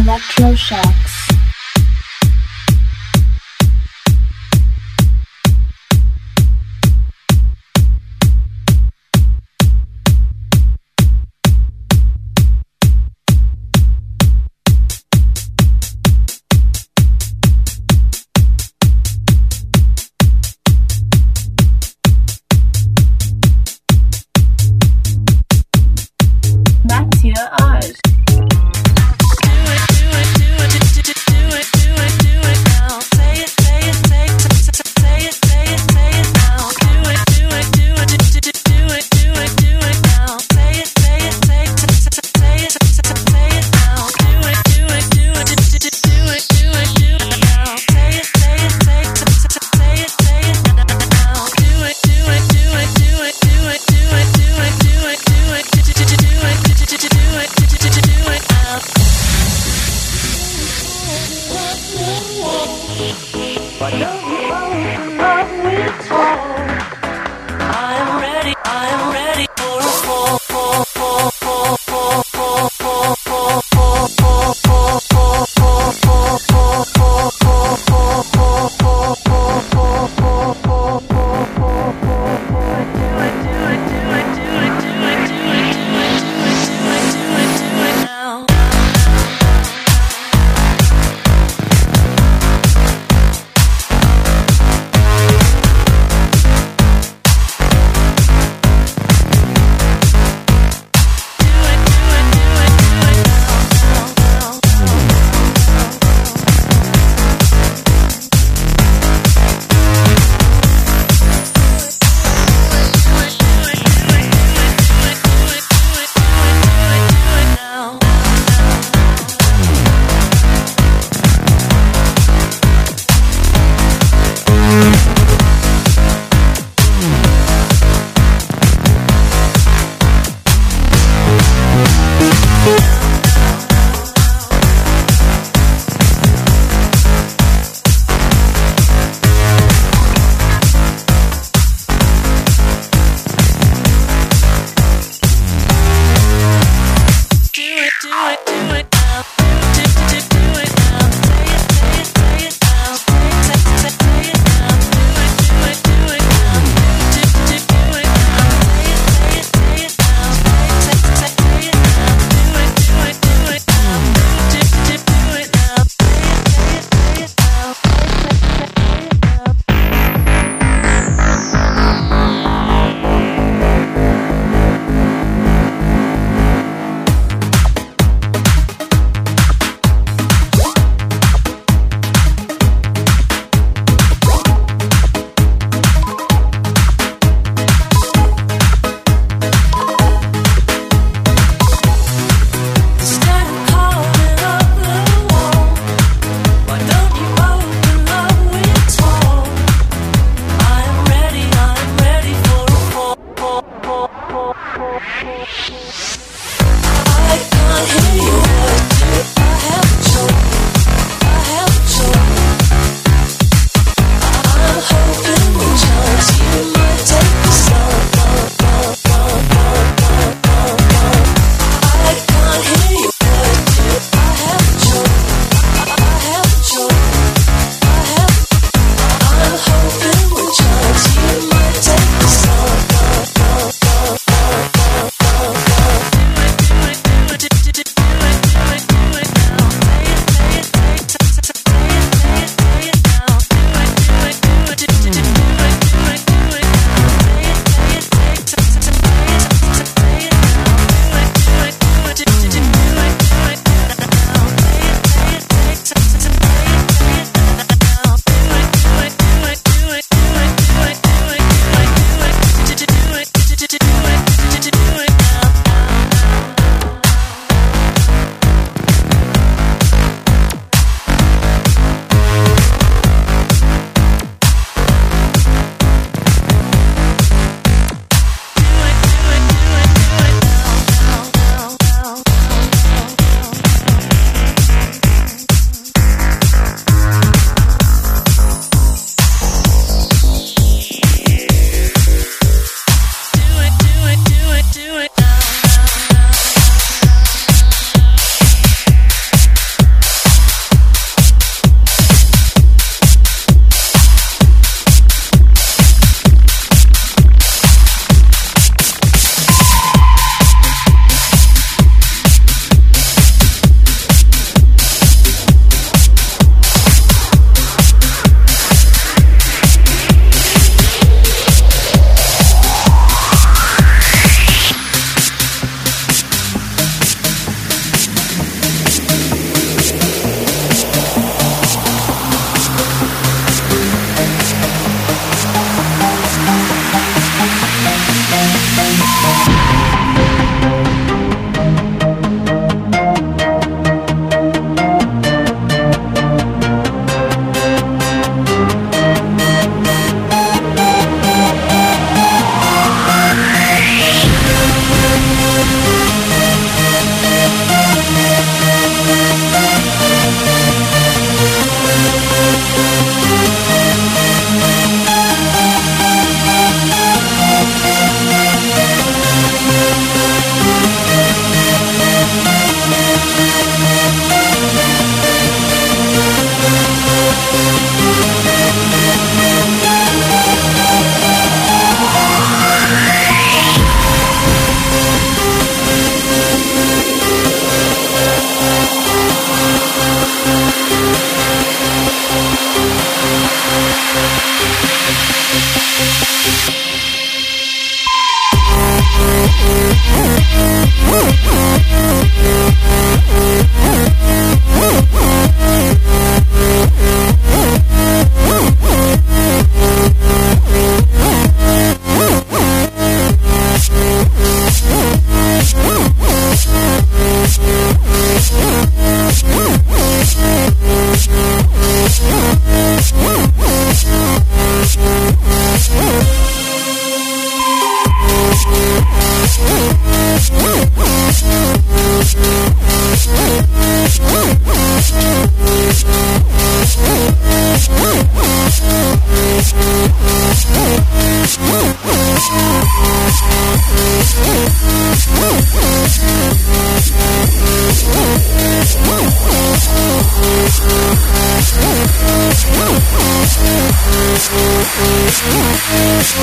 Electroshocks.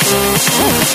oh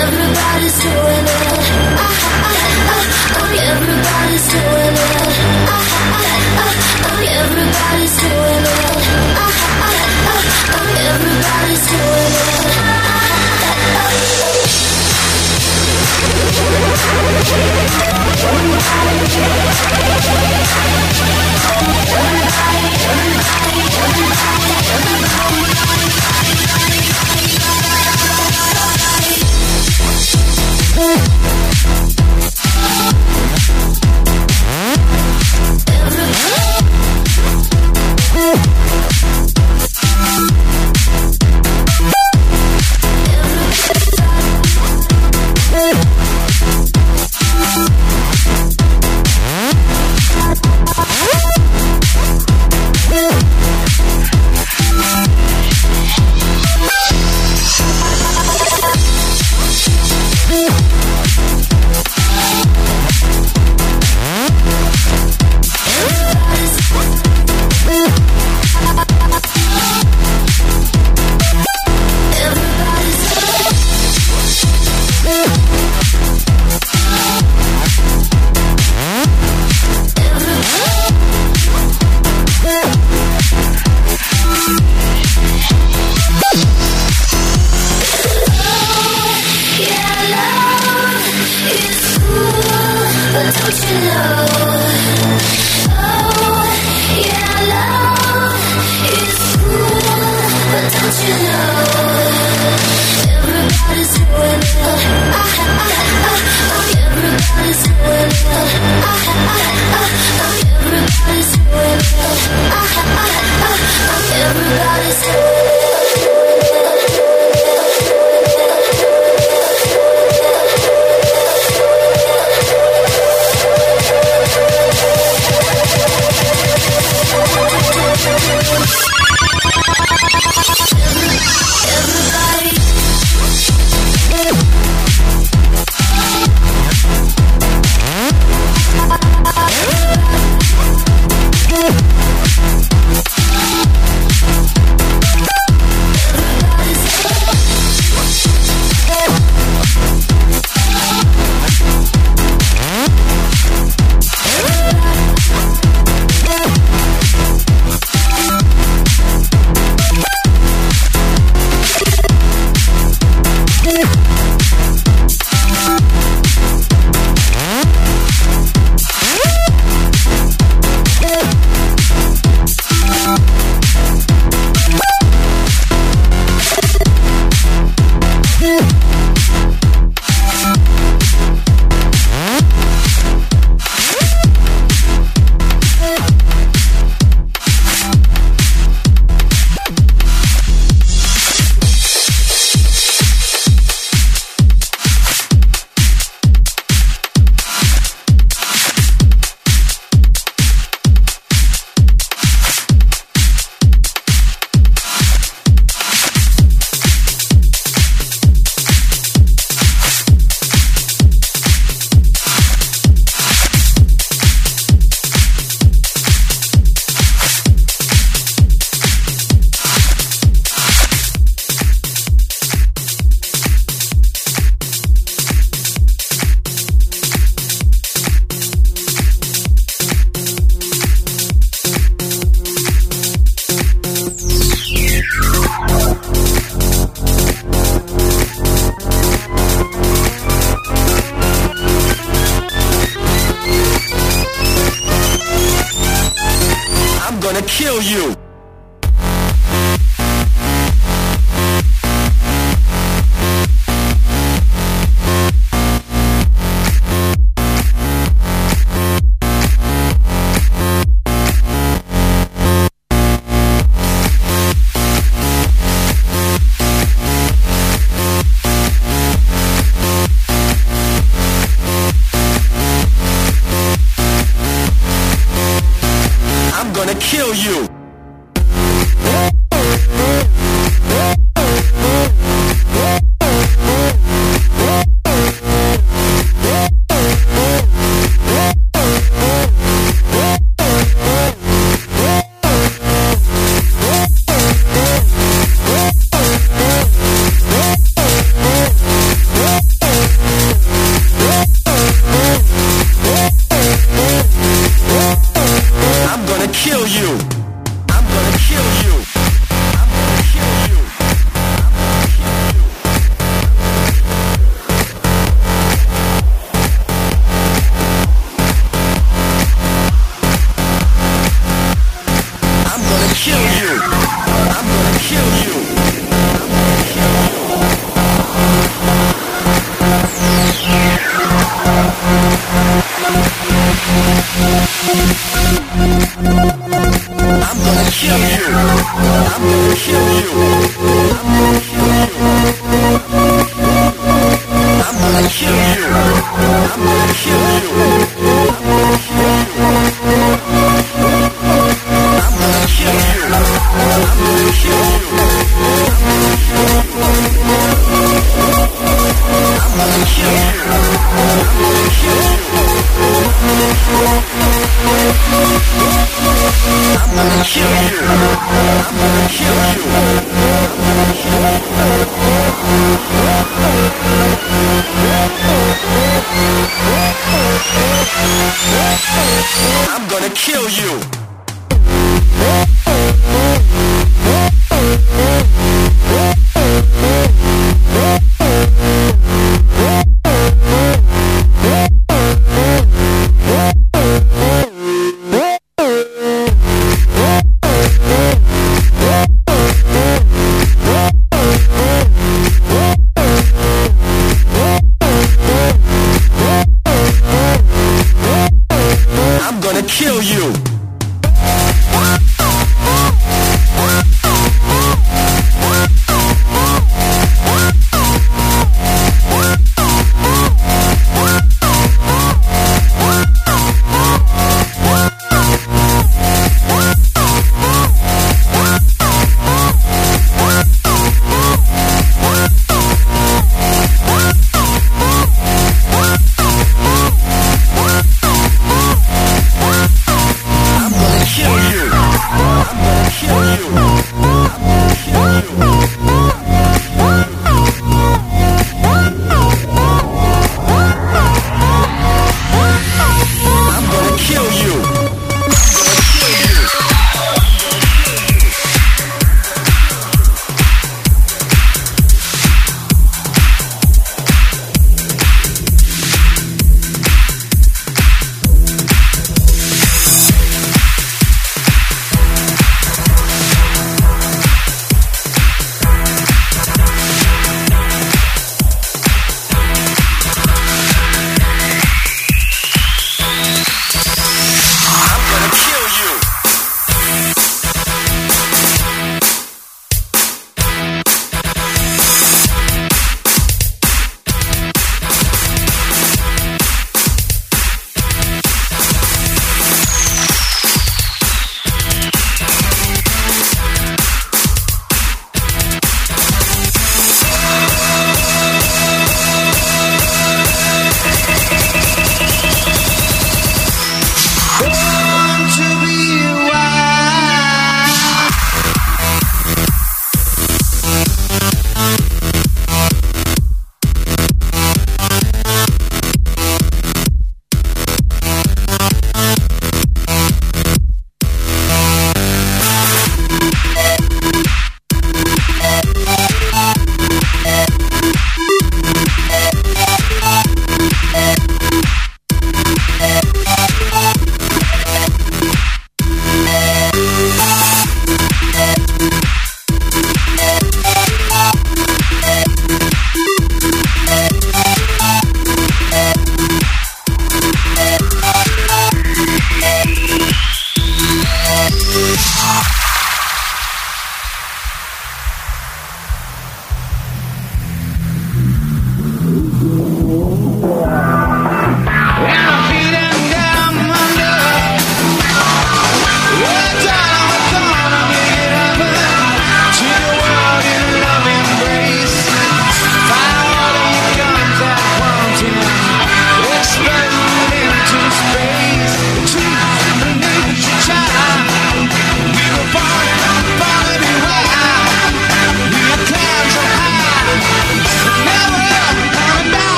Everybody's doing it. Everybody's doing it. Everybody's doing it. Everybody's doing it.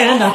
And I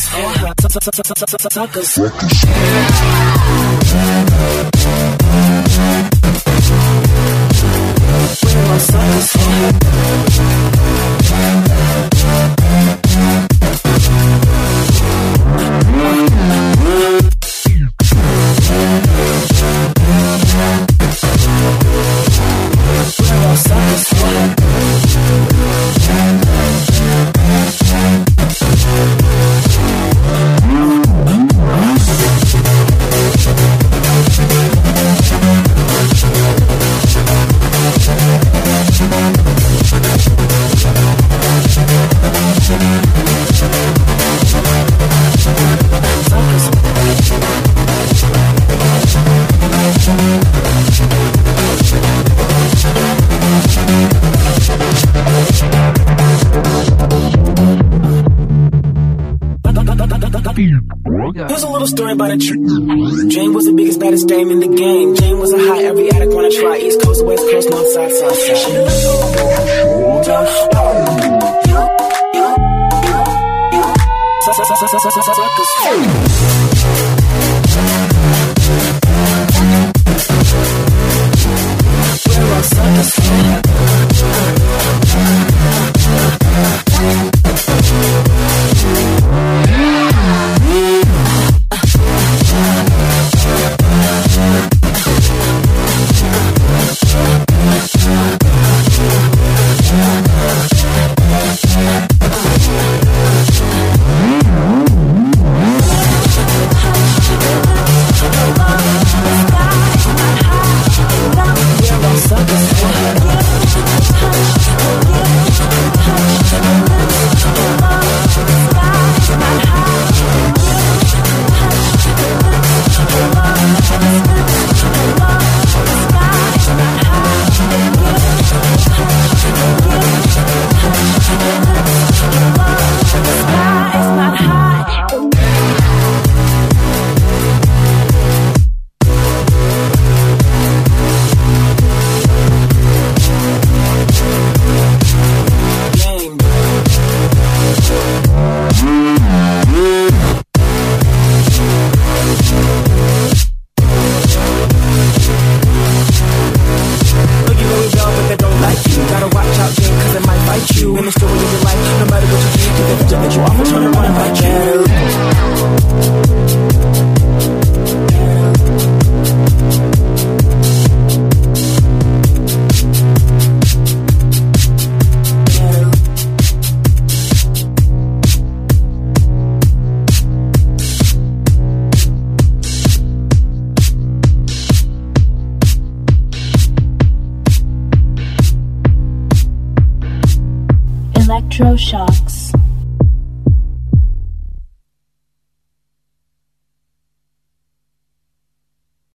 Suckers, suckers